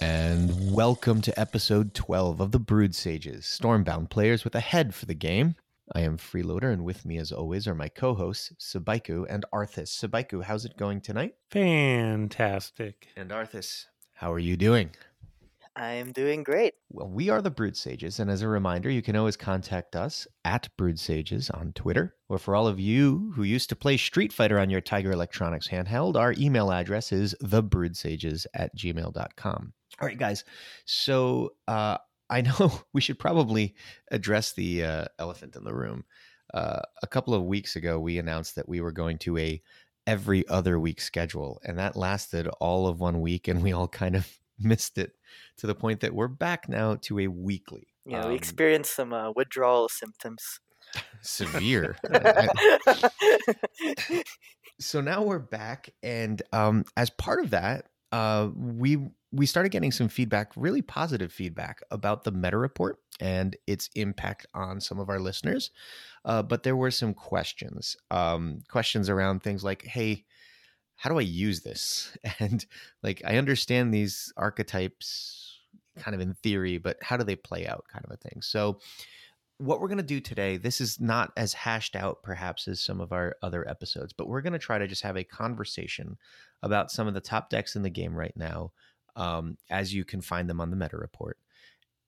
and welcome to episode 12 of the Brood Sages, Stormbound players with a head for the game. I am Freeloader, and with me, as always, are my co hosts, Subaiku and Arthis. Subaiku, how's it going tonight? Fantastic. And Arthis, how are you doing? I'm doing great. Well, we are the Brood Sages, and as a reminder, you can always contact us at Brood Sages on Twitter. Or for all of you who used to play Street Fighter on your Tiger Electronics handheld, our email address is thebroodsages at gmail.com. All right, guys. So uh, I know we should probably address the uh, elephant in the room. Uh, a couple of weeks ago, we announced that we were going to a every other week schedule, and that lasted all of one week, and we all kind of missed it to the point that we're back now to a weekly. Yeah, um, we experienced some uh, withdrawal symptoms. Severe. so now we're back, and um, as part of that, uh, we we started getting some feedback, really positive feedback about the meta report and its impact on some of our listeners. Uh, but there were some questions, um, questions around things like, "Hey, how do I use this? And like, I understand these archetypes kind of in theory, but how do they play out kind of a thing? So, what we're going to do today, this is not as hashed out perhaps as some of our other episodes, but we're going to try to just have a conversation about some of the top decks in the game right now, um, as you can find them on the meta report,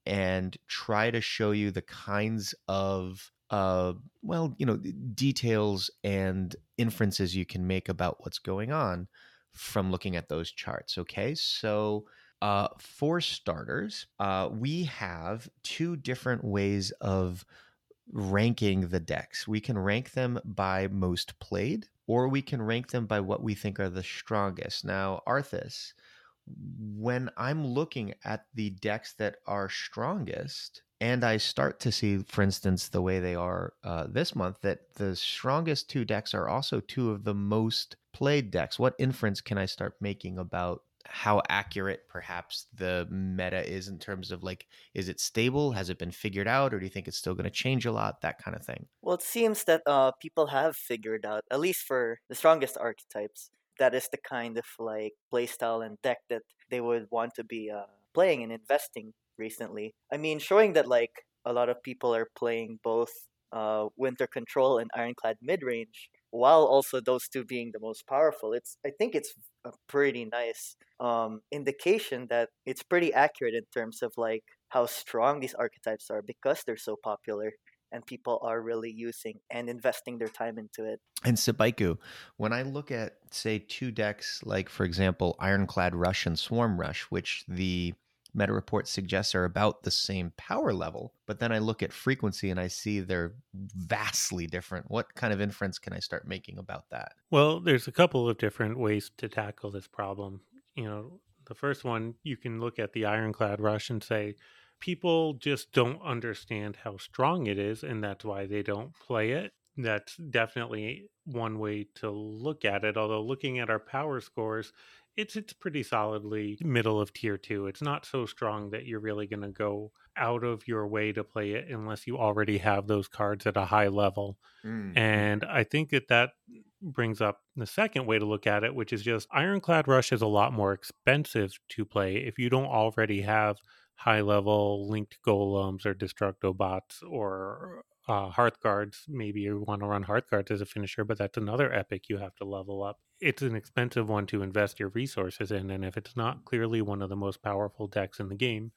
and try to show you the kinds of uh, well, you know, details and inferences you can make about what's going on from looking at those charts. Okay, so uh, for starters, uh, we have two different ways of ranking the decks. We can rank them by most played, or we can rank them by what we think are the strongest. Now, Arthis, when I'm looking at the decks that are strongest, and I start to see, for instance, the way they are uh, this month, that the strongest two decks are also two of the most played decks. What inference can I start making about how accurate perhaps the meta is in terms of like, is it stable? Has it been figured out? Or do you think it's still going to change a lot? That kind of thing. Well, it seems that uh, people have figured out, at least for the strongest archetypes, that is the kind of like playstyle and deck that they would want to be uh, playing and investing recently. I mean, showing that like a lot of people are playing both uh, Winter Control and Ironclad mid range, while also those two being the most powerful. It's I think it's a pretty nice um, indication that it's pretty accurate in terms of like how strong these archetypes are because they're so popular and people are really using and investing their time into it. And Subaiku, when I look at say two decks like for example Ironclad Rush and Swarm Rush, which the meta report suggests are about the same power level, but then I look at frequency and I see they're vastly different. What kind of inference can I start making about that? Well, there's a couple of different ways to tackle this problem. You know, the first one, you can look at the ironclad rush and say, people just don't understand how strong it is, and that's why they don't play it. That's definitely one way to look at it. Although, looking at our power scores, it's it's pretty solidly middle of tier two. It's not so strong that you're really going to go out of your way to play it unless you already have those cards at a high level. Mm. And I think that that brings up the second way to look at it, which is just Ironclad Rush is a lot more expensive to play if you don't already have high level linked golems or destructo bots or uh, Hearthguards. Maybe you want to run Hearthguards as a finisher, but that's another epic you have to level up. It's an expensive one to invest your resources in, and if it's not clearly one of the most powerful decks in the game,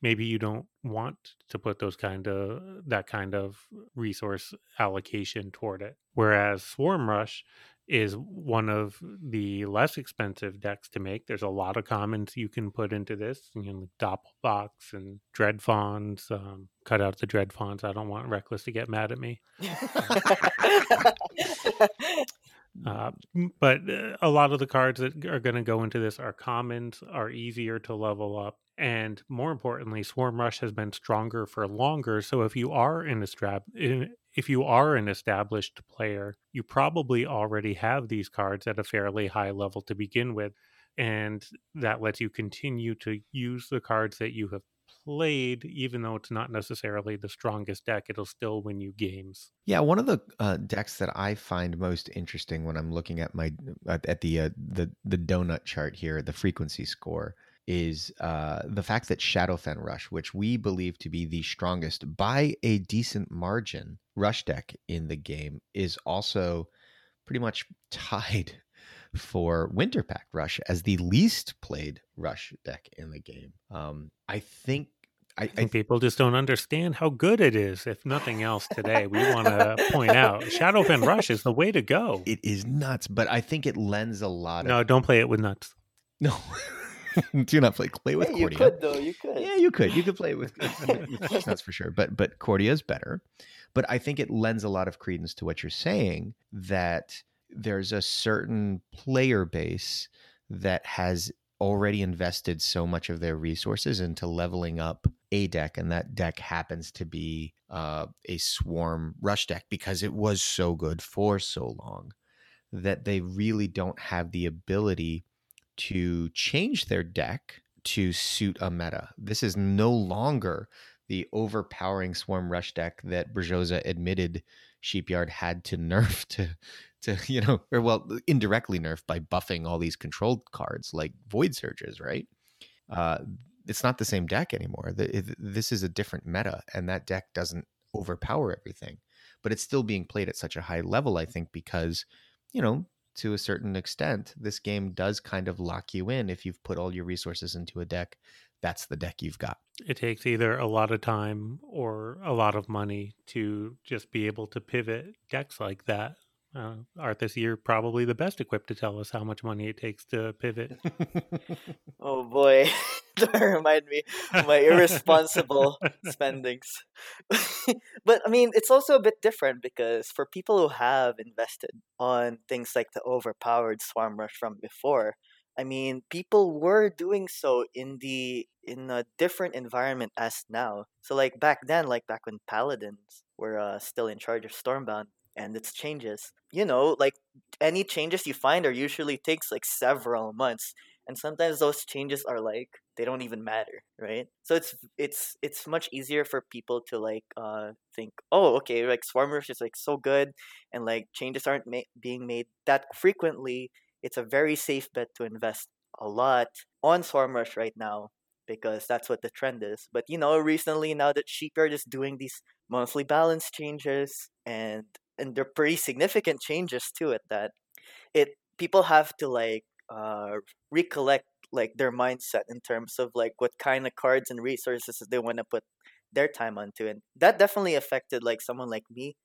maybe you don't want to put those kind of that kind of resource allocation toward it. Whereas Swarm Rush is one of the less expensive decks to make. There's a lot of commons you can put into this, you know, Doppelbocks and Dreadfauns. Um, cut out the Dreadfauns. I don't want Reckless to get mad at me. uh, but uh, a lot of the cards that are going to go into this are commons, are easier to level up, and more importantly, Swarm Rush has been stronger for longer. So if you are in a strap, in, if you are an established player, you probably already have these cards at a fairly high level to begin with. And that lets you continue to use the cards that you have played, even though it's not necessarily the strongest deck, it'll still win you games. Yeah, one of the uh, decks that I find most interesting when I'm looking at my at, the uh, the the donut chart here, the frequency score, is uh, the fact that Shadowfen Rush, which we believe to be the strongest by a decent margin rush deck in the game, is also pretty much tied for Winterpact Rush as the least played rush deck in the game. Um, I think I, I think people just don't understand how good it is. If nothing else, today we want to point out Shadowfen Rush is the way to go. It is nuts, but I think it lends a lot. Of No, of... don't play it with nuts. No. Do not play play with Hey, Cordia. you could though. You could. Yeah, you could. You could play with, with that's for sure. But but Cordia is better. But I think it lends a lot of credence to what you're saying that there's a certain player base that has already invested so much of their resources into leveling up a deck, and that deck happens to be uh, a swarm rush deck because it was so good for so long that they really don't have the ability to change their deck to suit a meta. This is no longer the overpowering swarm rush deck that Berzosa admitted Sheepyard had to nerf to to you know or well indirectly nerf by buffing all these controlled cards like void surges, right? Uh, it's not the same deck anymore. The, this is a different meta, and that deck doesn't overpower everything, but it's still being played at such a high level. I think because you know to a certain extent, this game does kind of lock you in. If you've put all your resources into a deck, that's the deck you've got. It takes either a lot of time or a lot of money to just be able to pivot decks like that. Uh, Arthis, you're probably the best equipped to tell us how much money it takes to pivot. Oh boy, don't remind me of my irresponsible spendings. but I mean, it's also a bit different because for people who have invested on things like the overpowered Swarm Rush from before, I mean, people were doing so in the in a different environment as now. So like back then, like back when Paladins were uh, still in charge of Stormbound and its changes, you know, like any changes you find are usually takes like several months and sometimes those changes are like they don't even matter right? So it's it's it's much easier for people to like uh think oh okay like swarm rush is like so good and like changes aren't ma- being made that frequently. It's a very safe bet to invest a lot on swarm rush right now because that's what the trend is. But you know recently now that sheepyard is doing these monthly balance changes and and they're pretty significant changes to it that it people have to like uh recollect like their mindset in terms of like what kind of cards and resources they want to put their time onto and that definitely affected like someone like me.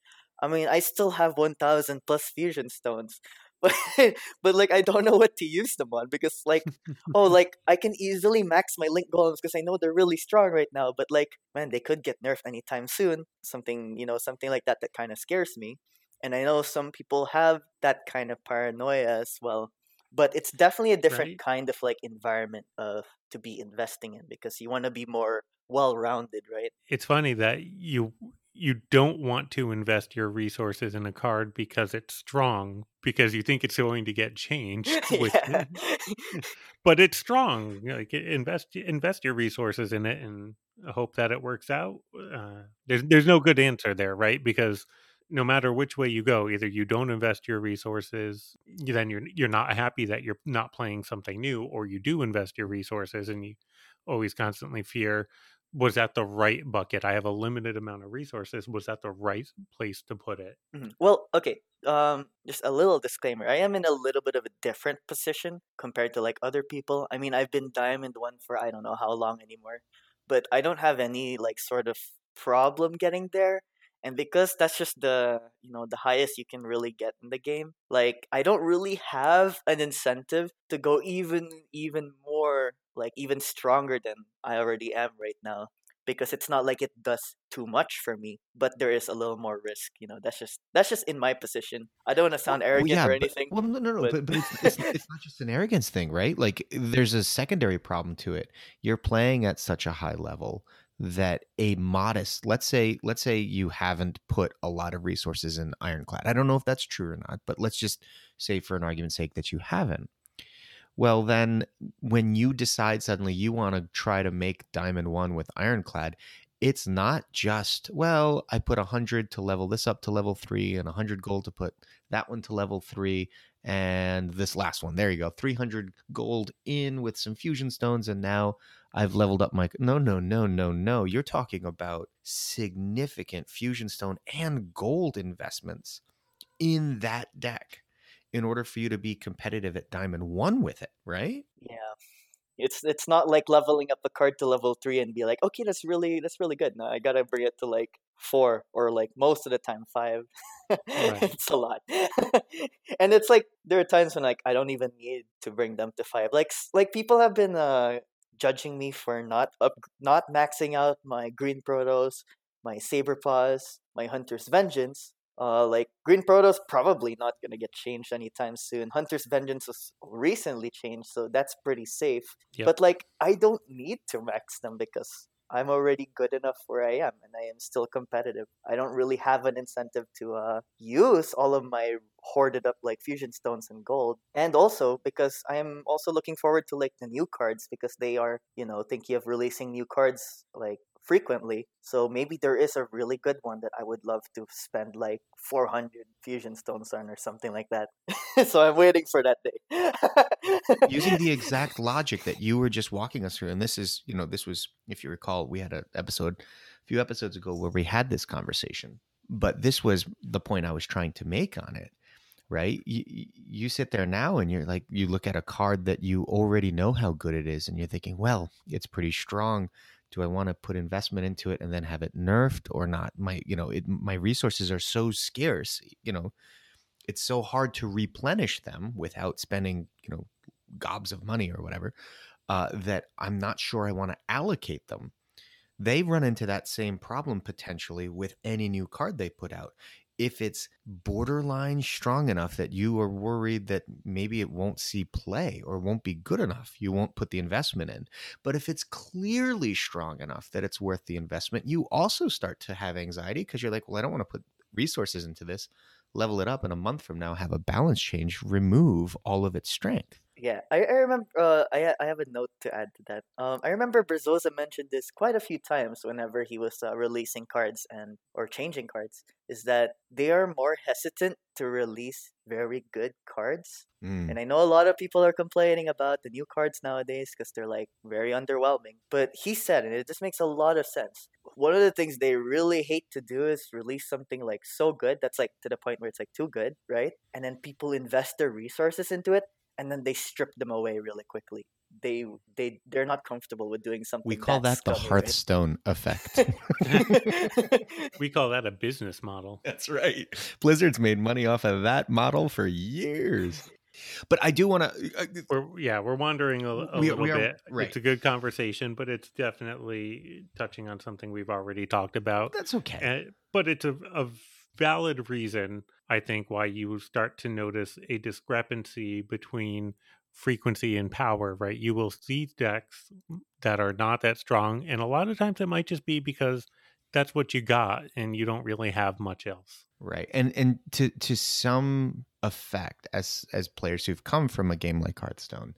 I mean i still have 1000 plus fusion stones but but like i don't know what to use them on because like oh like i can easily max my link golems because i know they're really strong right now but like man they could get nerfed anytime soon something you know something like that that kind of scares me and i know some people have that kind of paranoia as well but it's definitely a different Right. kind of like environment of to be investing in because you want to be more well-rounded right it's funny that you you don't want to invest your resources in a card because it's strong because you think it's going to get changed yeah. but it's strong like invest invest your resources in it and hope that it works out uh, there's there's no good answer there right because no matter which way you go either you don't invest your resources then you're you're not happy that you're not playing something new or you do invest your resources and you always constantly fear was that the right bucket i have a limited amount of resources was that the right place to put it Mhm. Well, okay. Um, just a little disclaimer. I am in a little bit of a different position compared to like other people. I mean, I've been Diamond One for I don't know how long anymore, but I don't have any like sort of problem getting there. And because that's just the you know the highest you can really get in the game, like I don't really have an incentive to go even even more like even stronger than I already am right now because it's not like it does too much for me, but there is a little more risk. You know, that's just that's just in my position. I don't want to sound Well, arrogant yeah, or but- anything. well, no, no, no. but- But, but it's, it's, it's not just an arrogance thing, right? Like, there's a secondary problem to it. You're playing at such a high level that a modest, let's say, let's say you haven't put a lot of resources in Ironclad. I don't know if that's true or not, but let's just say, for an argument's sake, that you haven't. Well, then, when you decide suddenly you want to try to make Diamond One with Ironclad, it's not just well i put 100 to level this up to level 3 and 100 gold to put that one to level 3 and this last one. There you go. 300 gold in with some fusion stones. And now I've leveled up my. No, no, no, no, no. You're talking about significant fusion stone and gold investments in that deck in order for you to be competitive at Diamond 1 with it, right? Yeah. It's it's not like leveling up a card to level three and be like, okay, that's really that's really good. No, I gotta bring it to like four or like most of the time five. Right. it's a lot, and it's like there are times when like I don't even need to bring them to five. Like like people have been uh judging me for not up not maxing out my green protos, my saber paws, my hunter's vengeance. Uh, like Green Proto's probably not gonna get changed anytime soon. Hunter's Vengeance was recently changed, so that's pretty safe. Yep. But like, I don't need to max them because I'm already good enough where I am, and I am still competitive. I don't really have an incentive to uh, use all of my hoarded up like fusion stones and gold, and also because I am also looking forward to like the new cards because they are you know thinking of releasing new cards like frequently. So maybe there is a really good one that I would love to spend like 400 fusion stones on or something like that. so I'm waiting for that day. using the exact logic that you were just walking us through and this is you know this was if you recall we had an episode a few episodes ago where we had this conversation but this was the point i was trying to make on it right you, you sit there now and you're like you look at a card that you already know how good it is and you're thinking well it's pretty strong do i want to put investment into it and then have it nerfed or not? My you know it, my resources are so scarce you know it's so hard to replenish them without spending you know gobs of money or whatever uh, that i'm not sure i want to allocate them. They run into that same problem potentially with any new card they put out if it's borderline strong enough that you are worried that maybe it won't see play or won't be good enough you won't put the investment in. But if it's clearly strong enough that it's worth the investment you also start to have anxiety because you're like well i don't want to put resources into this level it up in a month from now have a balance change remove all of its strength Yeah, I, I remember. Uh, I I have a note to add to that. Um, I remember Berzosa mentioned this quite a few times whenever he was uh, releasing cards and or changing cards. Is that they are more hesitant to release very good cards, Mm. and I know a lot of people are complaining about the new cards nowadays because they're like very underwhelming. But he said, and it just makes a lot of sense. One of the things they really hate to do is release something like so good that's like to the point where it's like too good, right? And then people invest their resources into it, and then they strip them away really quickly. They they they're not comfortable with doing something. we call that the scummy, right? hearthstone effect we call that a business model. That's right. Blizzard's made money off of that model for years. But I do want to. Yeah, we're wandering a, a We- little we are- bit. right. It's a good conversation, but it's definitely touching on something we've already talked about. That's okay. Uh, but it's a, a valid reason, I think, why you start to notice a discrepancy between frequency and power, right? You will see decks that are not that strong, and a lot of times it might just be because that's what you got and you don't really have much else. Right. And and to to some effect as as players who've come from a game like Hearthstone,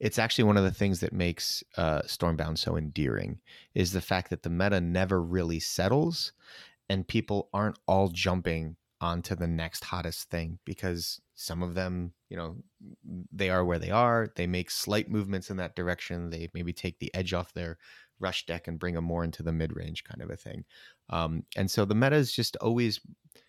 it's actually one of the things that makes uh Stormbound so endearing is the fact that the meta never really settles and people aren't all jumping onto the next hottest thing because some of them, you know, they are where they are. They make slight movements in that direction. They maybe take the edge off their rush deck and bring them more into the mid range kind of a thing. Um, and so the meta is just always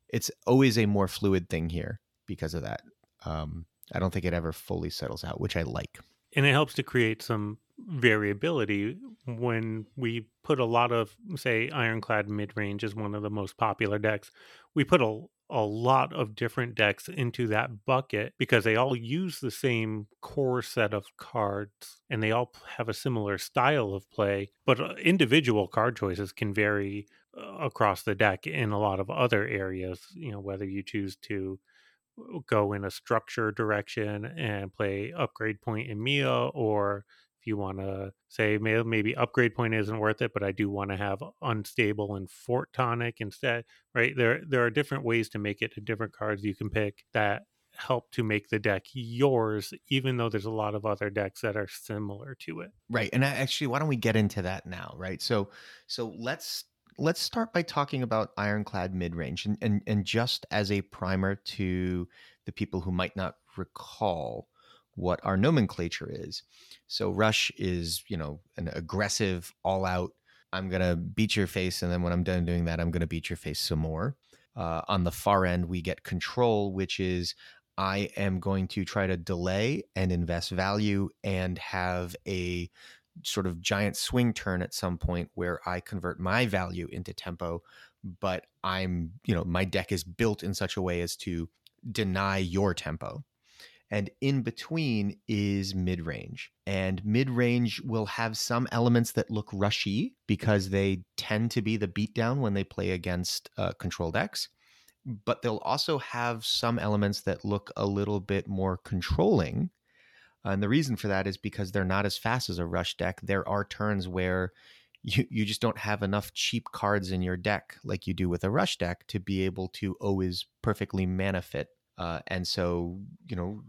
it's always a more fluid thing here because of that. Um, I don't think it ever fully settles out, which I like. and it helps to create some variability when we put a lot of say ironclad mid-range is one of the most popular decks we put a, a lot of different decks into that bucket because they all use the same core set of cards and they all have a similar style of play but uh, individual card choices can vary uh, across the deck in a lot of other areas you know whether you choose to go in a structure direction and play upgrade point in Mia, or if you want to say maybe upgrade point isn't worth it, but I do want to have unstable and fort tonic instead, right? There there are different ways to make it, and different cards you can pick that help to make the deck yours, even though there's a lot of other decks that are similar to it. Right. And I- actually, why don't we get into that now? Right. So, so let's let's start by talking about Ironclad mid range, and, and and just as a primer to the people who might not recall what our nomenclature is. So Rush is, you know, an aggressive, all out. I'm gonna beat your face, and then when I'm done doing that, I'm gonna beat your face some more. Uh, on the far end, we get control, which is I am going to try to delay and invest value and have a sort of giant swing turn at some point where I convert my value into tempo, but I'm, you know, my deck is built in such a way as to deny your tempo. And in between is mid range. And mid range will have some elements that look rushy because they tend to be the beatdown when they play against uh, control decks. But they'll also have some elements that look a little bit more controlling and the reason for that is because they're not as fast as a rush deck. There are turns where you, you just don't have enough cheap cards in your deck like you do with a rush deck to be able to always perfectly mana fit. Uh, and so, you know,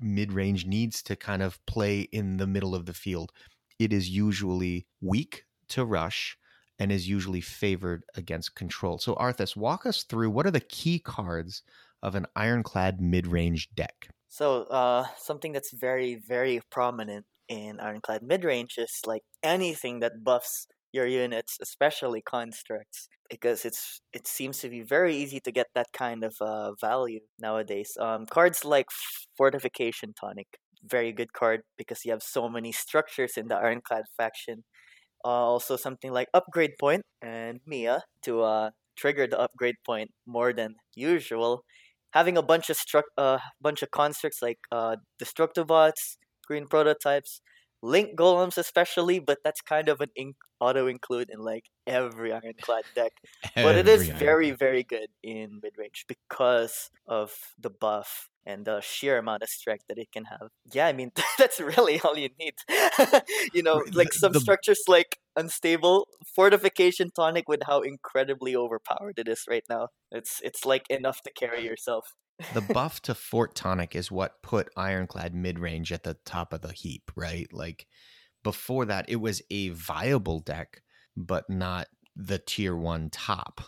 mid range needs to kind of play in the middle of the field. It is usually weak to rush and is usually favored against control. So, Arthis, walk us through what are the key cards of an ironclad mid range deck? So, uh, something that's very, very prominent in Ironclad mid range is like anything that buffs your units, especially constructs, because it's it seems to be very easy to get that kind of uh, value nowadays. Um, cards like Fortification Tonic, very good card because you have so many structures in the Ironclad faction. Uh, also, something like Upgrade Point and Mia to uh, trigger the upgrade point more than usual having a bunch of struct uh bunch of constructs like uh destructobots, green prototypes, link golems especially, but that's kind of an in- auto include in like every ironclad deck. but it is very very good in mid range because of the buff and the sheer amount of strength that it can have. Yeah, I mean that's really all you need. you know, like some the, structures like unstable fortification tonic with how incredibly overpowered it is right now. It's it's like enough to carry yourself. The buff to fort tonic is what put ironclad mid range at the top of the heap, right? Like before that, it was a viable deck, but not the tier one top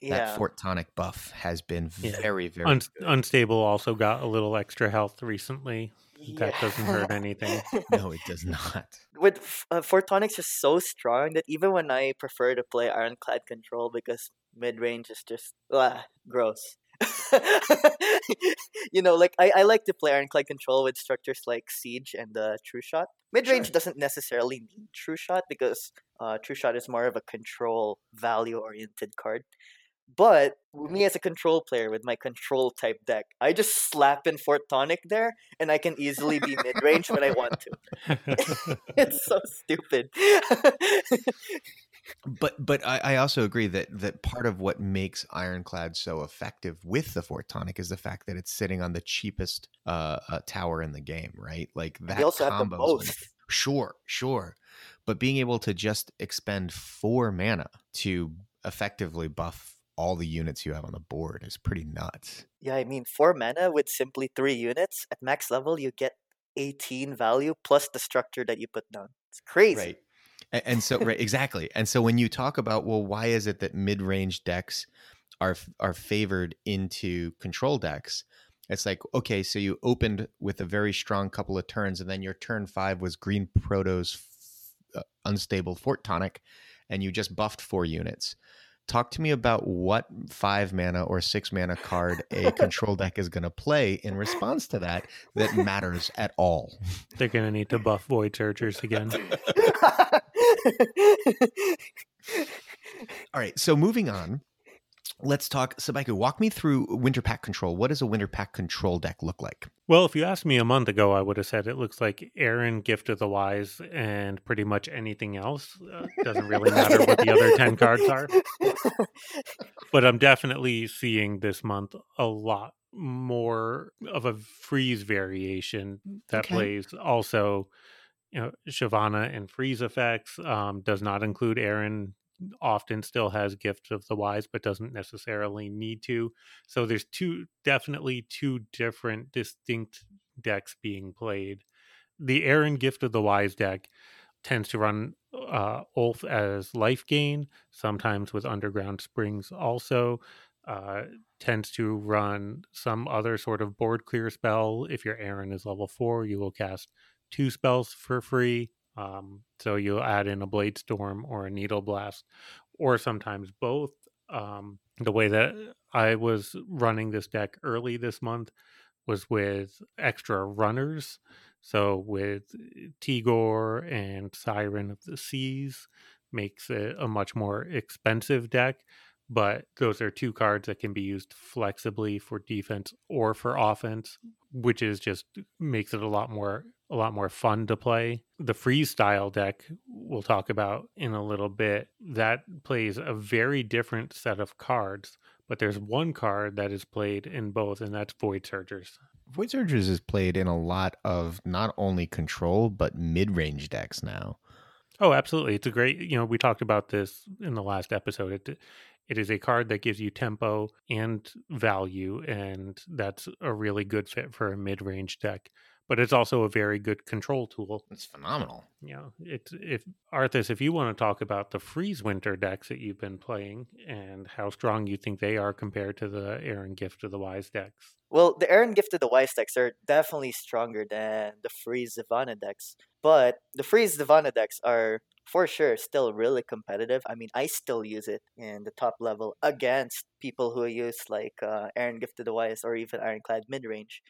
yeah. that Fort Tonic buff has been very, very Un- unstable. Also got a little extra health recently. Yeah. That doesn't hurt anything. no, it does not. With uh, Fort Tonic's just so strong that even when I prefer to play Ironclad Control because mid range is just ah, gross. you know, like I, I like to play Ironclad Control with structures like Siege and uh, True Shot. Mid range sure. doesn't necessarily need True Shot because uh, True Shot is more of a control value oriented card. But me as a control player with my control type deck, I just slap in Fort Tonic there, and I can easily be mid range when I want to. it's so stupid. But but I, I, also agree that that part of what makes Ironclad so effective with the Fort Tonic is the fact that it's sitting on the cheapest uh, uh, tower in the game, right? Like that. They also have the most. Sure, sure but being able to just expend four mana to effectively buff all the units you have on the board is pretty nuts. Yeah, I mean, four mana with simply three units at max level, you get 18 value plus the structure that you put down. It's crazy. Right. And, so, right, exactly. And so when you talk about, well, why is it that mid range decks are, are favored into control decks? It's like, okay, so you opened with a very strong couple of turns, and then your turn five was green protos uh, unstable fort tonic and you just buffed four units talk to me about what five mana or six mana card a control deck is going to play in response to that that matters at all. They're going to need to buff Void Surgers again. All right so moving on let's talk Subaiku, walk me through Winter Pact control. What does a Winter Pact control deck look like? Well if you asked me a month ago i would have said it looks like aaron gift of the wise and pretty much anything else. Uh, doesn't really matter what the other 10 cards are. But i'm definitely seeing this month a lot more of a freeze variation that okay. plays also you know shyvana and freeze effects um, does not include aaron often still has gift of the wise but doesn't necessarily need to so there's two definitely two different distinct decks being played the aaron gift of the wise deck tends to run uh, Ulf as life gain, sometimes with Underground Springs also. Uh, tends to run some other sort of board clear spell. If your Aaron is level four, you will cast two spells for free. Um, so you'll add in a Blade Storm or a Needle Blast, or sometimes both. Um, the way that I was running this deck early this month was with extra runners. So with Tigor and Siren of the Seas makes it a much more expensive deck, but those are two cards that can be used flexibly for defense or for offense, which is just makes it a lot more a lot more fun to play. The freestyle deck we'll talk about in a little bit that plays a very different set of cards, but there's one card that is played in both and that's Void Surgers. Void Surgers is played in a lot of not only control but mid-range decks now. Oh, absolutely. It's a great, you know, we talked about this in the last episode. It it is a card that gives you tempo and value and that's a really good fit for a mid-range deck. But it's also a very good control tool. It's phenomenal. Yeah, it's if Arthis, if you want to talk about the freeze winter decks that you've been playing and how strong you think they are compared to the Aaron Gift of the Wise decks. Well, the Aaron Gift of the Wise decks are definitely stronger than the Freeze Zivana decks. But the Freeze Zivana decks are for sure still really competitive. I mean, I still use it in the top level against people who use like uh, Aaron Gift of the Wise or even Ironclad mid range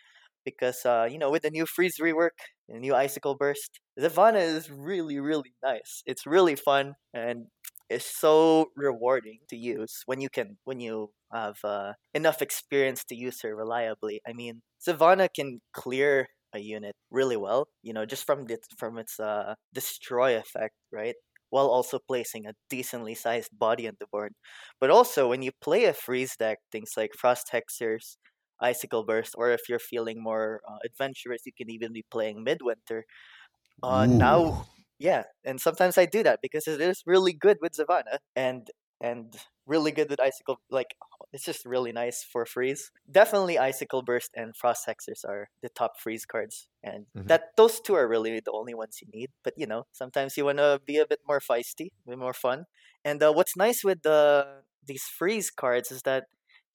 because uh, you know with the new freeze rework, the new icicle burst, Zivana is really really nice. It's really fun and it's so rewarding to use when you can when you have uh, enough experience to use her reliably. I mean, Zivana can clear a unit really well, you know, just from its from its uh, destroy effect, right? While also placing a decently sized body on the board. But also when you play a freeze deck, things like Frost Hexers, Icicle Burst, or if you're feeling more uh, adventurous, you can even be playing Midwinter. Uh, now, yeah, and sometimes I do that because it is really good with Zivana and and really good with Icicle. Like it's just really nice for freeze. Definitely, Icicle Burst and Frost Hexers are the top freeze cards, and Mhm. that those two are really the only ones you need. But you know, sometimes you want to be a bit more feisty, a bit more fun. And uh, what's nice with the these freeze cards is that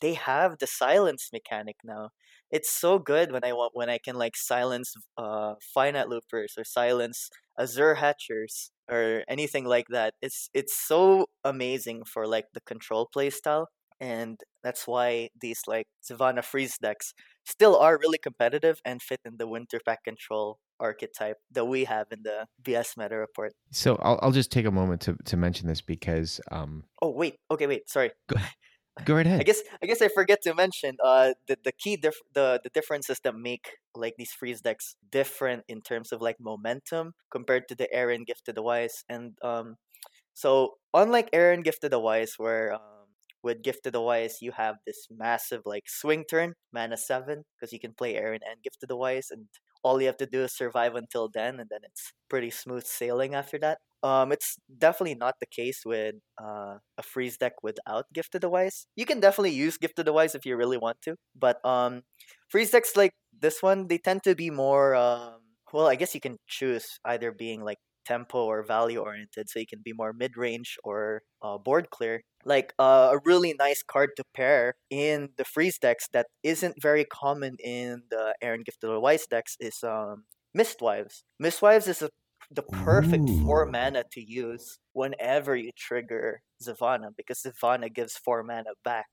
they have the silence mechanic now. It's so good when I want when I can like silence uh finite loopers or silence azure hatchers or anything like that. It's it's so amazing for like the control playstyle and that's why these like Savannah freeze decks still are really competitive and fit in the Winter Pact control archetype that we have in the BS meta report. So I'll, I'll just take a moment to, to mention this because um, Oh wait, okay, wait, sorry. go right ahead. I guess I guess I forget to mention uh the the key diff- the the differences that make like these freeze decks different in terms of like momentum compared to the Aaron Gift of the Wise and um so unlike Aaron Gift of the Wise where um with Gift of the Wise you have this massive like swing turn mana 7 because you can play Aaron and Gift of the Wise and all you have to do is survive until then and then it's pretty smooth sailing after that um, it's definitely not the case with uh, a freeze deck without Gift of the Wise. You can definitely use Gift of the Wise if you really want to, but um, freeze decks like this one they tend to be more. Um, well, I guess you can choose either being like tempo or value oriented, so you can be more mid range or uh, board clear. Like uh, a really nice card to pair in the freeze decks that isn't very common in the Aaron Gift of the Wise decks is um, Mistwives. Mistwives is a the perfect four mana to use whenever you trigger Zivana because Zivana gives four mana back.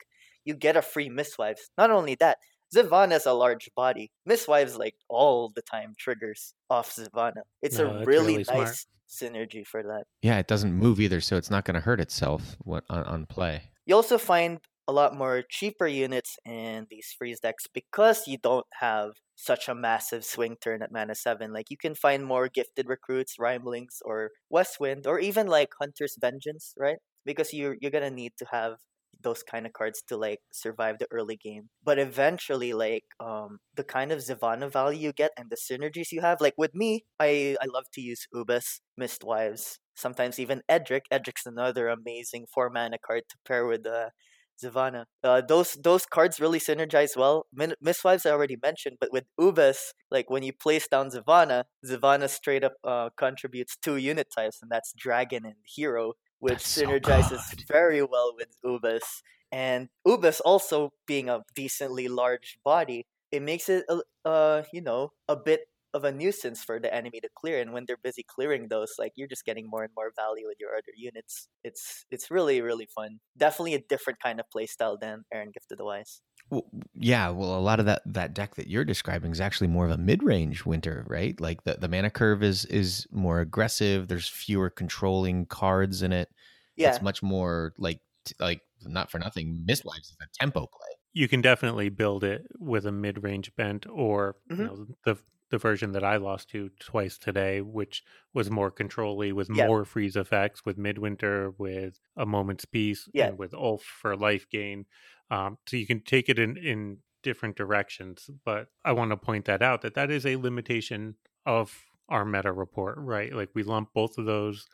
You get a free Mistwives. Not only that, Zivana is a large body. Mistwives like all the time triggers off Zivana. It's No, a oh, that's really, really nice synergy for that. yeah, it doesn't move either, so it's not going to hurt itself on, on play. You also find a lot more cheaper units in these freeze decks because you don't have such a massive swing turn at mana 7. Like you can find more gifted recruits, Rimelings, or Westwind, or even like Hunter's Vengeance, right? Because you're you're gonna need to have those kind of cards to like survive the early game. But eventually, like um the kind of Zivana value you get and the synergies you have, like with me, I I love to use Ubis, Mistwives, sometimes even Edric. Edric's another amazing four mana card to pair with uh Zivana. Uh, those those cards really synergize well. Min- Mistwives I already mentioned, but with Ubis, like when you place down Zivana, Zivana straight up uh, contributes two unit types, and that's Dragon and Hero, which That's synergizes good. very well with Ubis. And Ubis also being a decently large body, it makes it uh you know a bit of a nuisance for the enemy to clear. And when they're busy clearing those, like you're just getting more and more value with your other units. It's it's really really fun. Definitely a different kind of playstyle than Aaron Gift of the Wise. Well, yeah, well, a lot of that that deck that you're describing is actually more of a mid-range winter, right? Like the, the mana curve is is more aggressive. There's fewer controlling cards in it. Yeah, It's much more like like not for nothing. Mistwives is a tempo play. you can definitely build it with a mid-range bent or Mhm. you know the the version that I lost to twice today, which was more controlly with Yeah. more freeze effects, with midwinter, with a moment's peace, Yeah. and with Ulf for life gain. Um, so you can take it in in different directions. But I want to point that out that that is a limitation of our meta report, right? Like we lump both of those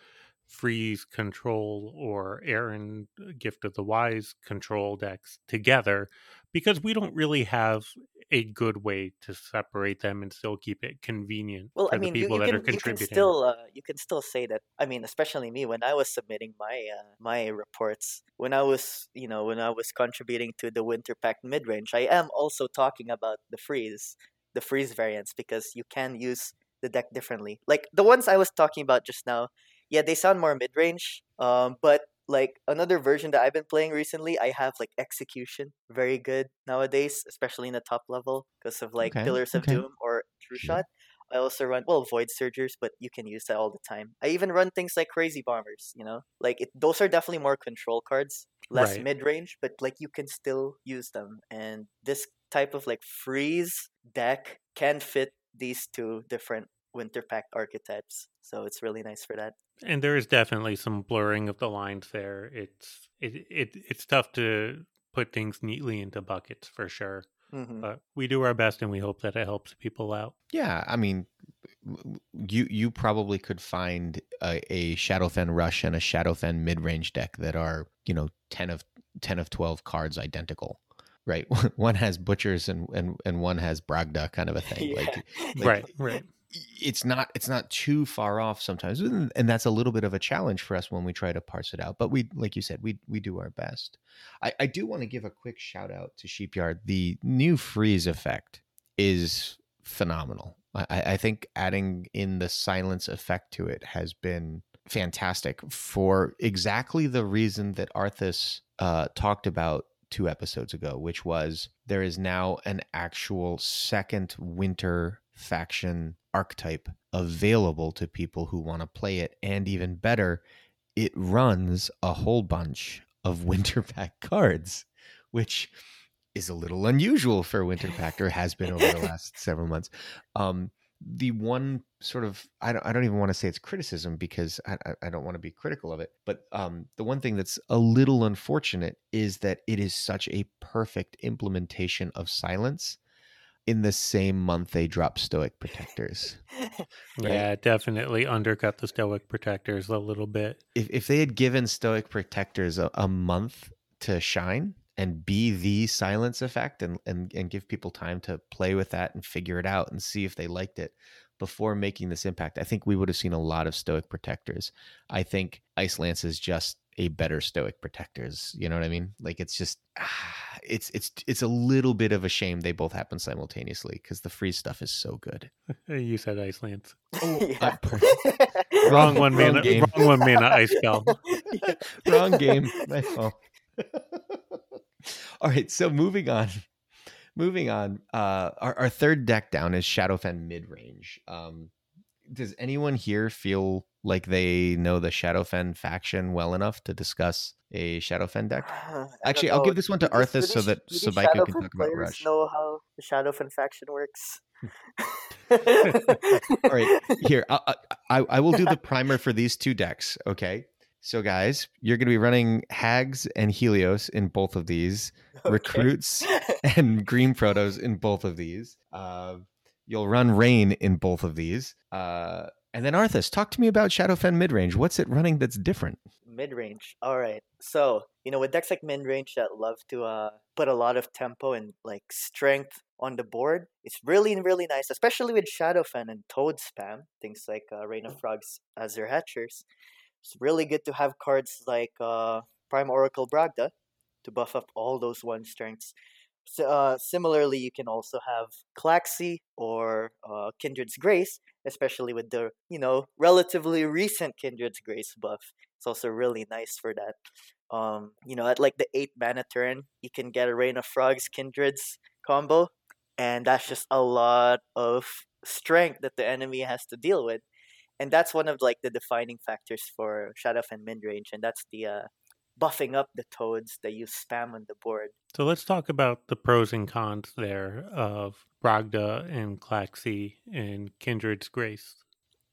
freeze control or Aaron gift of the wise control decks together because we don't really have a good way to separate them and still keep it convenient Well, for I mean, the you, people you that can are you can contributing. still uh, you can still say that. I mean, especially me when I was submitting my uh, my reports, when I was you know when I was contributing to the Winter Pact mid range, I am also talking about the freeze, the freeze variants because you can use the deck differently. Like the ones I was talking about just now, yeah, they sound more mid range. Um, but like another version that I've been playing recently, I have like execution, very good nowadays, especially in the top level because of like Okay, Pillars of okay. Doom or True. Shot. I also run well Void Surgers, but you can use that all the time. I even run things like Crazy Bombers. You know, like it, those are definitely more control cards, less Right. mid range, but like you can still use them. And this type of like freeze deck can fit these two different Winter Pact archetypes. So it's really nice for that. And there is definitely some blurring of the lines there. It's it, it it's tough to put things neatly into buckets for sure. hmm But we do our best and we hope that it helps people out. Yeah, I mean, you you probably could find a, a Shadowfen Rush and a Shadowfen mid range deck that are you know ten of ten of twelve cards identical, right? one has butchers and and and one has Bragda kind of a thing. Yeah. Like Like- right, right. It's not it's not too far off sometimes, and that's a little bit of a challenge for us when we try to parse it out. But we, like you said, we we do our best. I, I do want to give a quick shout out to Sheepyard. The new freeze effect is phenomenal. I, I I think adding in the silence effect to it has been fantastic for exactly the reason that Arthis uh, talked about two episodes ago, which was there is now an actual second winter faction archetype available to people who want to play it. And even better, it runs a whole bunch of Winter Pact cards, which is a little unusual for Winter Pact or has been over the last several months. Um, the one sort of I don't I don't even want to say it's criticism because I I- I don't want to be critical of it, but um, the one thing that's a little unfortunate is that it is such a perfect implementation of silence. In the same month, they drop Stoic Protectors. Right. Yeah, definitely undercut the Stoic Protectors a little bit. If if they had given Stoic Protectors a, a month to shine and be the silence effect and, and and give people time to play with that and figure it out and see if they liked it before making this impact, I think we would have seen a lot of Stoic Protectors. I think Ice Lance is just a better Stoic Protectors. You know what I mean? Like it's just ah, it's it's it's a little bit of a shame they both happen simultaneously because the free stuff is so good. You said Ice Lance. yeah. uh, Wrong one Wrong mana. game. Wrong one mana. Ice spell. Yeah. Wrong game. My fault. All right, so moving on. Moving on. Uh our, our third deck down is Shadowfen mid range. Um does anyone here feel like they know the Shadowfen faction well enough to discuss a Shadowfen deck? I Actually, I'll give this one to Arthis so that Subaiku can talk about Rush. Know how the Shadowfen faction works. All right, here I, I I will do the primer for these two decks. Okay, so guys, you're going to be running Hags and Helios in both of these, Okay. recruits and Green Protos in both of these. Uh, you'll run Rain in both of these. Uh, and then Arthis, talk to me about Shadowfen midrange. What's it running that's different? Mid range. All right. So, you know, with decks like mid range that love to uh, put a lot of tempo and like strength on the board, it's really, really nice, especially with Shadowfen and Toad spam, things like uh, Rain of Frogs as their hatchers. It's really good to have cards like uh, Prime Oracle Bragda to buff up all those one strengths. Uh, similarly, you can also have Claxi or uh, Kindred's Grace, especially with the you know relatively recent Kindred's Grace buff. It's also really nice for that. Um, you know, at like the eight mana turn, you can get a Rain of Frogs Kindred's combo, and that's just a lot of strength that the enemy has to deal with, and that's one of like the defining factors for Shadowfen mid range, and that's the uh, buffing up the toads that you spam on the board. So let's talk about the pros and cons there of Bragda and Claxi and Kindred's Grace.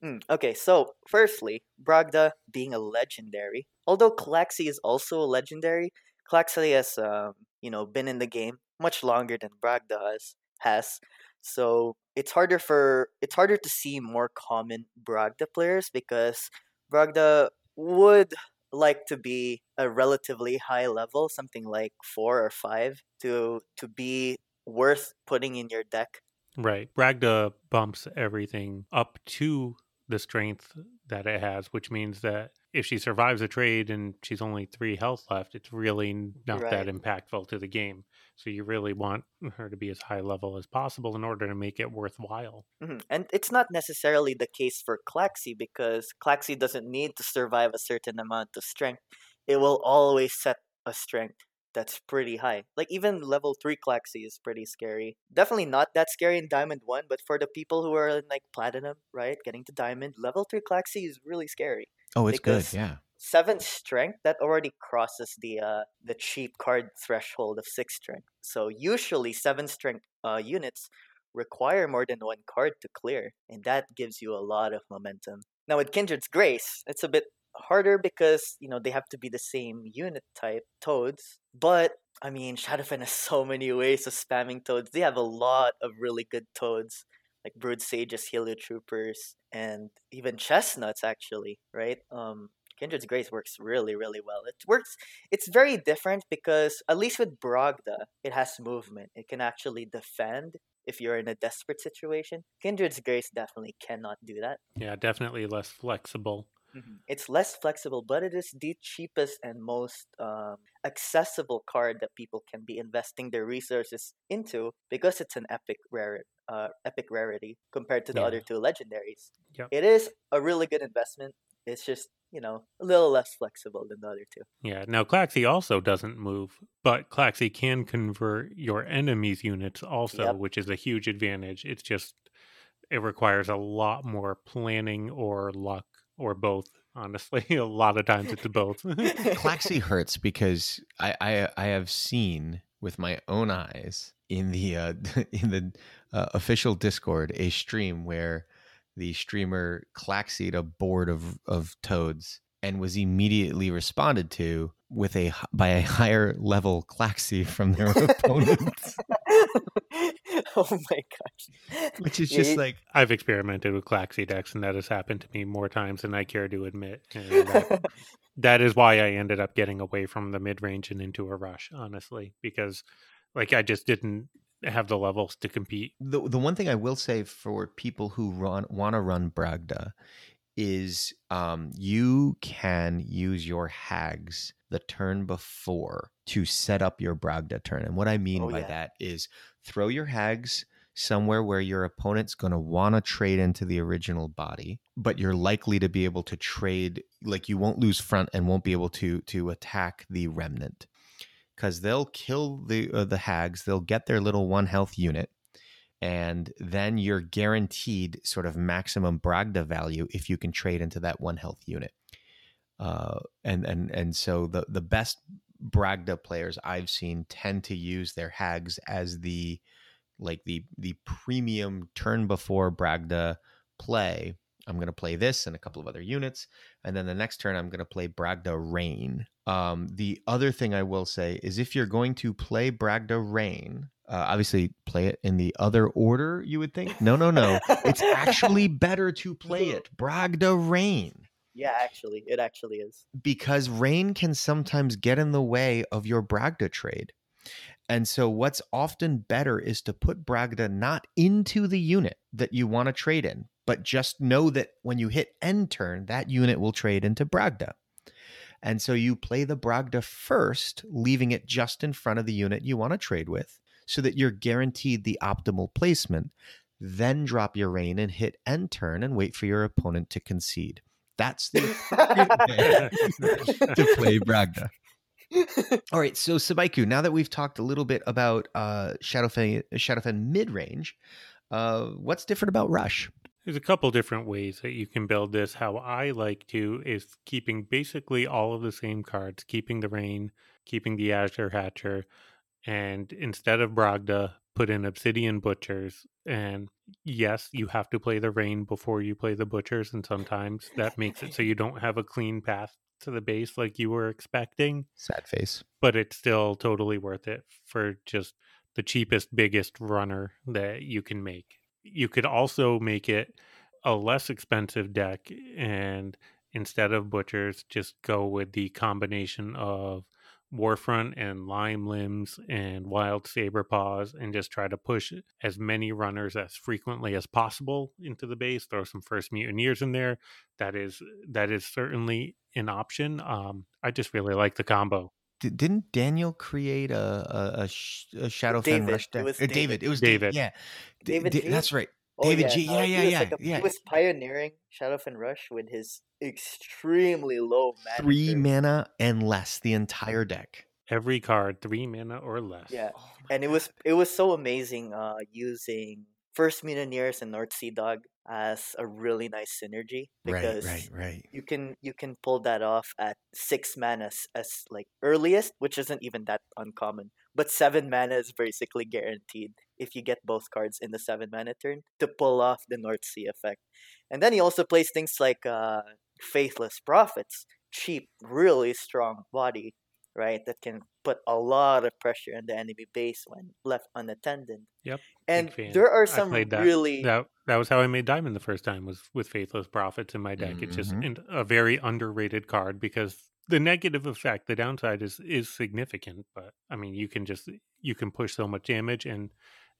Mm, okay, so firstly, Bragda being a legendary, although Claxi is also a legendary, Claxi has um, you know been in the game much longer than Bragda has, has. So it's harder for it's harder to see more common Bragda players because Bragda would like to be a relatively high level, something like four or five, to to be worth putting in your deck. Right. Bragda bumps everything up to the strength that it has, which means that if she survives a trade and she's only three health left, it's really not right. that impactful to the game. So you really want her to be as high level as possible in order to make it worthwhile. Mm-hmm. And it's not necessarily the case for Claxi because Claxi doesn't need to survive a certain amount of strength. It will always set a strength that's pretty high. Like even level 3 Claxi is pretty scary. Definitely not that scary in Diamond 1, but for the people who are in like Platinum, right, getting to Diamond, level 3 Claxi is really scary. Oh, it's good, yeah seven strength that already crosses the uh the cheap card threshold of six strength so usually seven strength uh units require more than one card to clear and that gives you a lot of momentum now with kindred's grace it's a bit harder because you know they have to be the same unit type toads but i mean shadowfen has so many ways of spamming toads they have a lot of really good toads like brood sages heliotroopers and even chestnuts actually right um Kindred's Grace works really, really well. It works. It's very different because at least with Bragda, it has movement. It can actually defend if you're in a desperate situation. Kindred's Grace definitely cannot do that. Yeah, definitely less flexible. Mm-hmm. It's less flexible, but it is the cheapest and most um, accessible card that people can be investing their resources into because it's an epic rare, uh, epic rarity compared to the yeah. other two legendaries. Yep. It is a really good investment. It's just you know, a little less flexible than the other two. Yeah. Now, Claxi also doesn't move, but Claxi can convert your enemy's units also, yep. which is a huge advantage. It's just, it requires a lot more planning or luck or both. Honestly, a lot of times it's both. Claxi hurts because I, I I have seen with my own eyes in the uh, in the uh, official Discord a stream where the streamer Claxied a board of of toads and was immediately responded to with a by a higher level Claxi from their opponents. oh my gosh! Which is just like I've experimented with Claxi decks, and that has happened to me more times than I care to admit. That, that is why I ended up getting away from the mid range and into a rush, honestly, because like I just didn't have the levels to compete. The the one thing I will say for people who run want to run Bragda is um, you can use your hags the turn before to set up your Bragda turn. And what I mean oh, by yeah. that is throw your hags somewhere where your opponent's going to want to trade into the original body but you're likely to be able to trade like you won't lose front and won't be able to to attack the remnant because they'll kill the uh, the hags. They'll get their little one health unit, and then you're guaranteed sort of maximum Bragda value if you can trade into that one health unit. Uh, and and and so the the best Bragda players I've seen tend to use their hags as the like the the premium turn before Bragda play. I'm going to play this and a couple of other units, and then the next turn I'm going to play Bragda Rain, um, the other thing I will say is if you're going to play Bragda Rain, uh, obviously play it in the other order, you would think. No, no, no. it's actually better to play it Bragda Rain. Yeah, actually, it actually is. because rain can sometimes get in the way of your Bragda trade. And so, what's often better is to put Bragda not into the unit that you want to trade in, but just know that when you hit end turn, that unit will trade into Bragda. And so, you play the Bragda first, leaving it just in front of the unit you want to trade with, so that you're guaranteed the optimal placement. Then drop your rain and hit end turn and wait for your opponent to concede. That's the to play Bragda. All right, so Subaiku, now that we've talked a little bit about uh, Shadowfen, Shadowfen mid range, uh, what's different about Rush? There's a couple different ways that you can build this. How I like to is keeping basically all of the same cards, keeping the Rain, keeping the Azure Hatcher, and instead of Bragda, put in Obsidian Butchers. And yes, you have to play the Rain before you play the Butchers, and sometimes that makes it so you don't have a clean path to the base like you were expecting. Sad face. but it's still totally worth it for just the cheapest, biggest runner that you can make. You could also make it a less expensive deck and instead of butchers, just go with the combination of Warfront and Lime Limbs and Wild Saber Paws and just try to push as many runners as frequently as possible into the base. Throw some first mutineers in there. That is that is certainly an option. Um, I just really like the combo. D- didn't Daniel create a a, a, sh- a Shadowfen David. Rush It deck? was Uh, David. David. It was David. David. Yeah, D- David D- G? that's right. Oh, David G. Yeah, uh, yeah, he yeah, like a- yeah. He was pioneering Shadowfen Rush with his extremely low mana. Three curve. mana and less the entire deck. Every card, three mana or less. Yeah. Oh and it was it was so amazing uh using first mutineers and north sea dog as a really nice synergy because right, right, right. you can you can pull that off at six mana as, as like earliest which isn't even that uncommon but seven mana is basically guaranteed if you get both cards in the seven mana turn to pull off the north sea effect and then he also plays things like uh faithless prophets cheap really strong body right that can put a lot of pressure on the enemy base when left unattended Yep, and there are some that. really That that was how I made diamond the first time was with faithless prophets in my deck. It's just Mhm. a very underrated card because the negative effect, the downside is is significant. But I mean, you can just you can push so much damage, and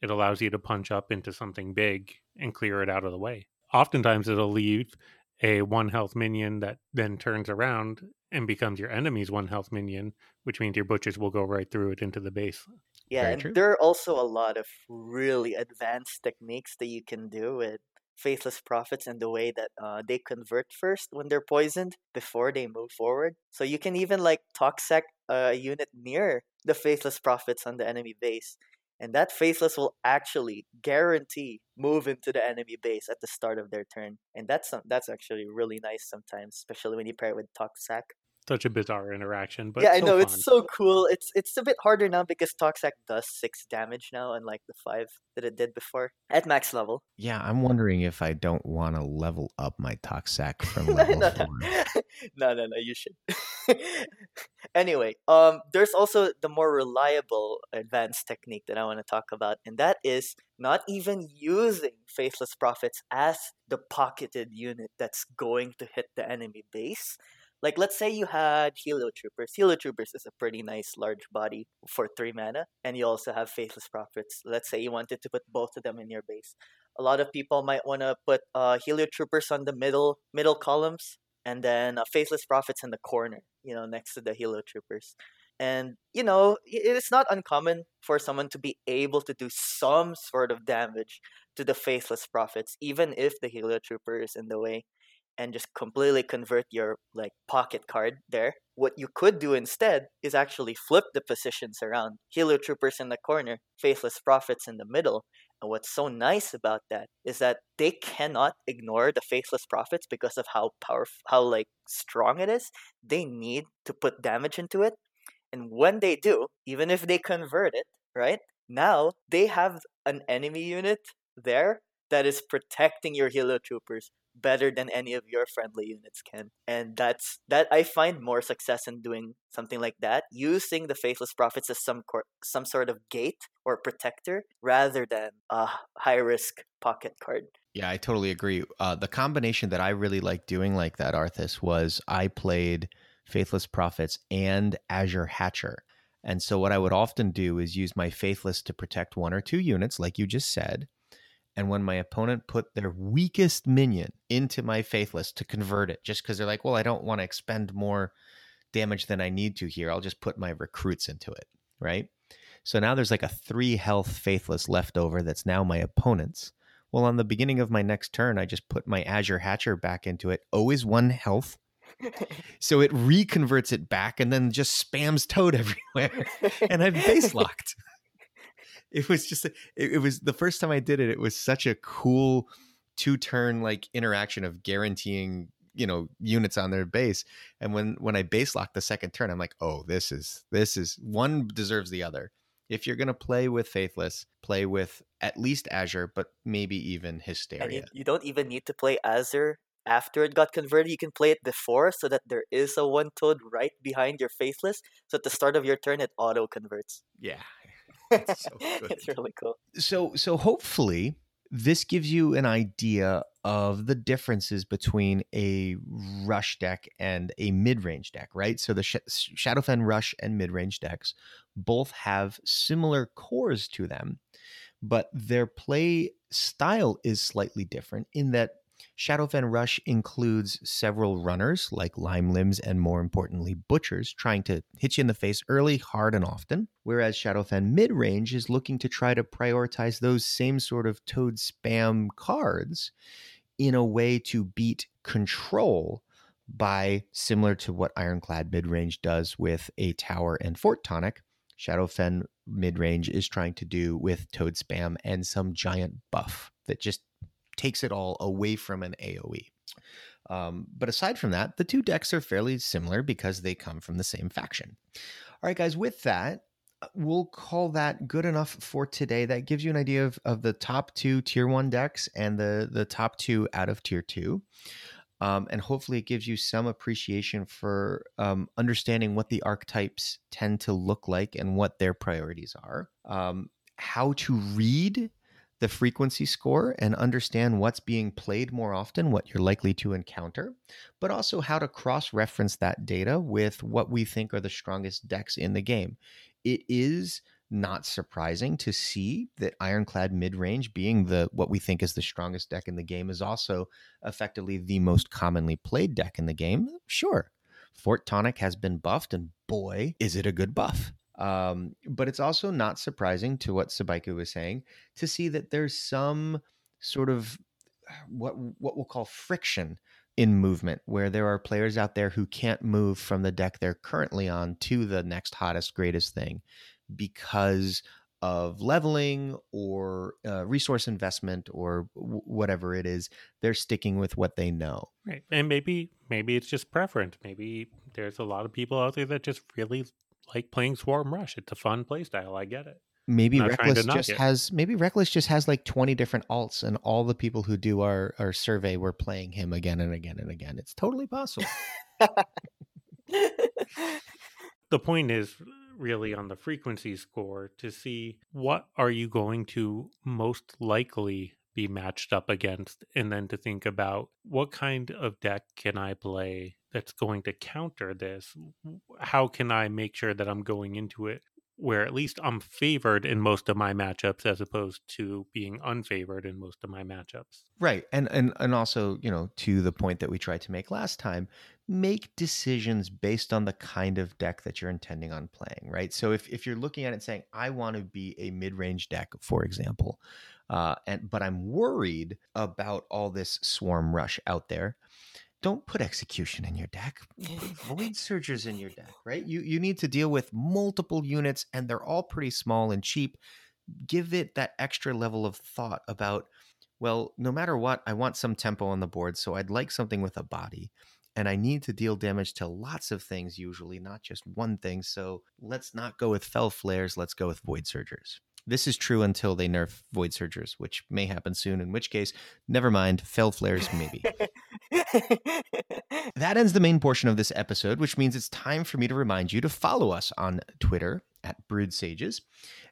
it allows you to punch up into something big and clear it out of the way. Oftentimes, it'll leave a one health minion that then turns around and becomes your enemy's one health minion, which means your butchers will go right through it into the base. Yeah, Very and true. there are also a lot of really advanced techniques that you can do with faithless prophets and the way that uh, they convert first when they're poisoned before they move forward. So you can even like toxic a unit near the faithless prophets on the enemy base. And that faithless will actually guarantee move into the enemy base at the start of their turn. And that's that's actually really nice sometimes, especially when you pair it with Toxac. Such a bizarre interaction, but yeah, I know fun. it's so cool. It's it's a bit harder now because Toxac does six damage now, unlike the five that it did before at max level. Yeah, I'm wondering if I don't want to level up my Toxac from no, level no, four. no, no, no, you should. anyway, um, there's also the more reliable advanced technique that I want to talk about, and that is not even using Faithless Prophets as the pocketed unit that's going to hit the enemy base. Like, let's say you had Helio Troopers. Helio Troopers is a pretty nice large body for three mana, and you also have Faithless Prophets. Let's say you wanted to put both of them in your base. A lot of people might want to put uh, Helio Troopers on the middle middle columns, and then uh, Faithless Prophets in the corner, you know, next to the Helio Troopers. And, you know, it's not uncommon for someone to be able to do some sort of damage to the Faithless Prophets, even if the Helio Trooper is in the way, and just completely convert your, like, pocket card there. What you could do instead is actually flip the positions around. Helio Troopers in the corner, Faithless Prophets in the middle, and what's so nice about that is that they cannot ignore the faithless prophets because of how powerful, how like strong it is. They need to put damage into it, and when they do, even if they convert it, right now they have an enemy unit there that is protecting your helio troopers better than any of your friendly units can and that's that i find more success in doing something like that using the faithless prophets as some cor- some sort of gate or protector rather than a high risk pocket card Yeah, I totally agree. Uh, the combination that I really like doing like that, Arthis, was I played Faithless Prophets and Azure Hatcher. And so what I would often do is use my Faithless to protect one or two units, like you just said. And when my opponent put their weakest minion into my Faithless to convert it, just because they're like, well, I don't want to expend more damage than I need to here, I'll just put my recruits into it, right? So now there's like a three health Faithless left over that's now my opponent's. Well, on the beginning of my next turn, I just put my Azure Hatcher back into it. Always one health. so it reconverts it back and then just spams Toad everywhere. and I've base locked. it was just, it, it was the first time I did it. It was such a cool two turn like interaction of guaranteeing you know units on their base and when when i base lock the second turn i'm like oh this is this is one deserves the other if you're going to play with Faithless, play with at least Azure, but maybe even Hysteria. And you, you don't even need to play Azure after it got converted. You can play it before so that there is a one toad right behind your Faithless. So at the start of your turn, it auto converts. Yeah. It's, so it's really cool. So so hopefully this gives you an idea of the differences between a rush deck and a mid-range deck, right? So the Sh- Shadowfen rush and mid-range decks both have similar cores to them, but their play style is slightly different in that Shadowfen Rush includes several runners like Lime Limbs and more importantly Butchers trying to hit you in the face early, hard, and often, whereas Shadowfen Mid Range is looking to try to prioritize those same sort of Toad spam cards in a way to beat control by similar to what Ironclad Mid Range does with a tower and fort tonic. Shadowfen mid range is trying to do with Toad Spam and some giant buff that just takes it all away from an AoE. Um, but aside from that, the two decks are fairly similar because they come from the same faction. All right, guys, with that, we'll call that good enough for today. That gives you an idea of, of the top two tier one decks and the, the top two out of tier two. Um, and hopefully, it gives you some appreciation for um, understanding what the archetypes tend to look like and what their priorities are. Um, how to read the frequency score and understand what's being played more often, what you're likely to encounter, but also how to cross reference that data with what we think are the strongest decks in the game. It is not surprising to see that Ironclad mid-range being the what we think is the strongest deck in the game is also effectively the most commonly played deck in the game. Sure. Fort Tonic has been buffed and boy, is it a good buff. Um, but it's also not surprising to what Subaiku was saying to see that there's some sort of what what we'll call friction in movement where there are players out there who can't move from the deck they're currently on to the next hottest greatest thing because of leveling or uh, resource investment or w- whatever it is they're sticking with what they know. Right and maybe maybe it's just preference. Maybe there's a lot of people out there that just really like playing Swarm Rush. It's a fun playstyle. I get it. Maybe Reckless just has maybe Reckless just has like twenty different alts, and all the people who do our our survey were playing him again and again and again. It's totally possible. the point is really on the frequency score to see what are you going to most likely be matched up against and then to think about what kind of deck can I play that's going to counter this? How can I make sure that I'm going into it where at least I'm favored in most of my matchups as opposed to being unfavored in most of my matchups. Right. And and and also, you know, to the point that we tried to make last time, make decisions based on the kind of deck that you're intending on playing, right? So if if you're looking at it saying I want to be a mid-range deck, for example, uh, and but I'm worried about all this swarm rush out there don't put execution in your deck. Void Surgers in your deck, right? You you need to deal with multiple units and they're all pretty small and cheap. Give it that extra level of thought about well, no matter what, I want some tempo on the board, so I'd like something with a body. And I need to deal damage to lots of things usually, not just one thing. So let's not go with fell Flares, let's go with Void Surgers. This is true until they nerf Void Surgers, which may happen soon, in which case, never mind, fell Flares maybe. that ends the main portion of this episode, which means it's time for me to remind you to follow us on Twitter at Brood Sages.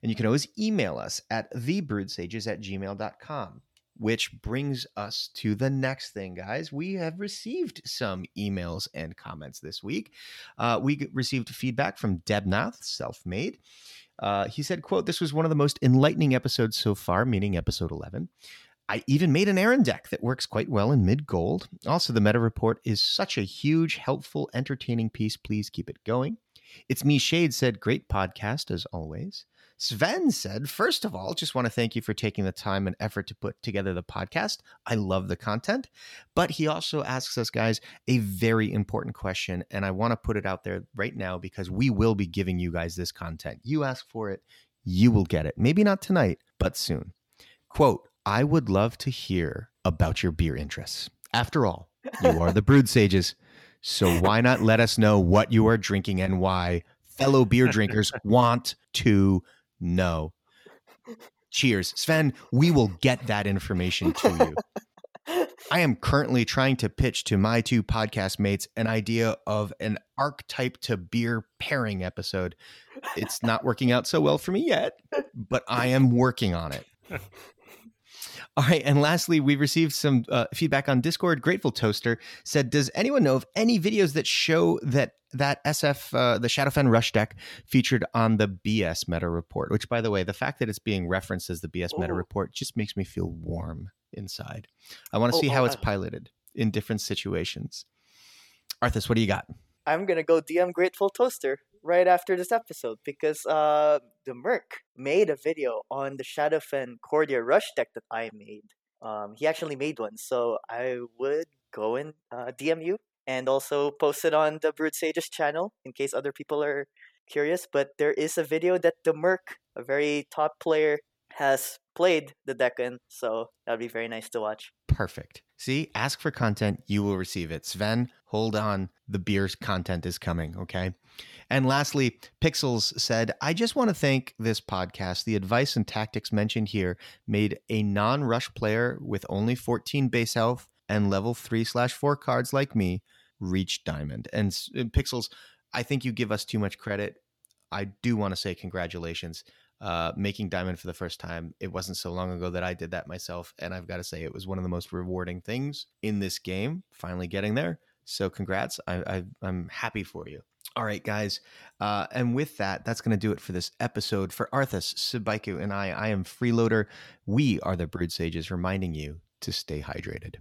And you can always email us at thebroodsages at gmail.com. which brings us to the next thing, guys. We have received some emails and comments this week. Uh, we received feedback from Debnath, self-made. Uh, he said, quote, this was one of the most enlightening episodes so far, meaning episode 11. I even made an Aaron deck that works quite well in mid gold. Also, the meta report is such a huge, helpful, entertaining piece. Please keep it going. It's me, Shade said, great podcast as always. Sven said, First of all, just want to thank you for taking the time and effort to put together the podcast. I love the content. But he also asks us, guys, a very important question. And I want to put it out there right now because we will be giving you guys this content. You ask for it, you will get it. Maybe not tonight, but soon. Quote, I would love to hear about your beer interests. After all, you are the brood sages. So why not let us know what you are drinking and why? Fellow beer drinkers want to know. Cheers. Sven, we will get that information to you. I am currently trying to pitch to my two podcast mates an idea of an archetype to beer pairing episode. It's not working out so well for me yet, but I am working on it. All right, and lastly, we received some uh, feedback on Discord. Grateful Toaster said, "Does anyone know of any videos that show that that SF uh, the Shadowfen Rush deck featured on the BS Meta Report?" Which, by the way, the fact that it's being referenced as the BS Meta Report just makes me feel warm inside. I want to Oh, see how oh, it's uh, piloted in different situations. Arthis, what do you got? I'm gonna go DM Grateful Toaster right after this episode because uh, the Merc made a video on the Shadowfen Cordia Rush deck that I made. Um, he actually made one, so I would go and uh, DM you and also post it on the Brood Sages channel in case other people are curious. But there is a video that the Merc, a very top player, has played the deck in, so that'd be very nice to watch. Perfect. See, ask for content, you will receive it. Sven, hold on. The beer's content is coming, okay? And lastly, Pixels said, I just want to thank this podcast. The advice and tactics mentioned here made a non rush player with only 14 base health and level 3 slash 4 cards like me reach diamond. And, s- Pixels, I think you give us too much credit. I do want to say congratulations uh, making diamond for the first time. It wasn't so long ago that I did that myself, and I've got to say it was one of the most rewarding things in this game. Finally getting there, so congrats! I, I'm happy for you. All right, guys, uh, and with that, that's going to do it for this episode. For Arthis, Subaiku, and I, I am Freeloader. We are the Brood Sages, reminding you to stay hydrated.